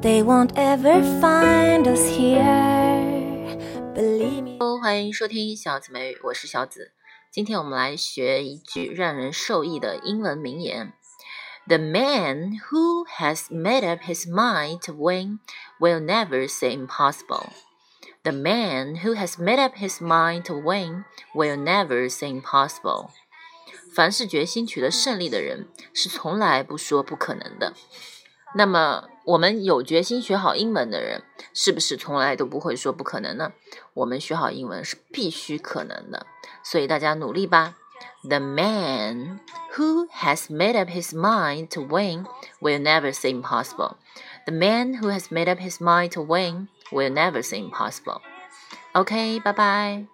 They won't ever find us here. Believe me. 欢迎收听小紫美语，我是小紫。今天我们来学一句让人受益的英文名言：The man who has made up his mind to win will never say impossible. The man who has made up his mind to win will never say impossible. 凡是决心取得胜利的人，是从来不说不可能的。 那么，我们有决心学好英文的人，是不是从来都不会说不可能呢？我们学好英文是必须可能的，所以大家努力吧。The man who has made up his mind to win will never say impossible. The man who has made up his mind to win will never say impossible. OK，拜拜。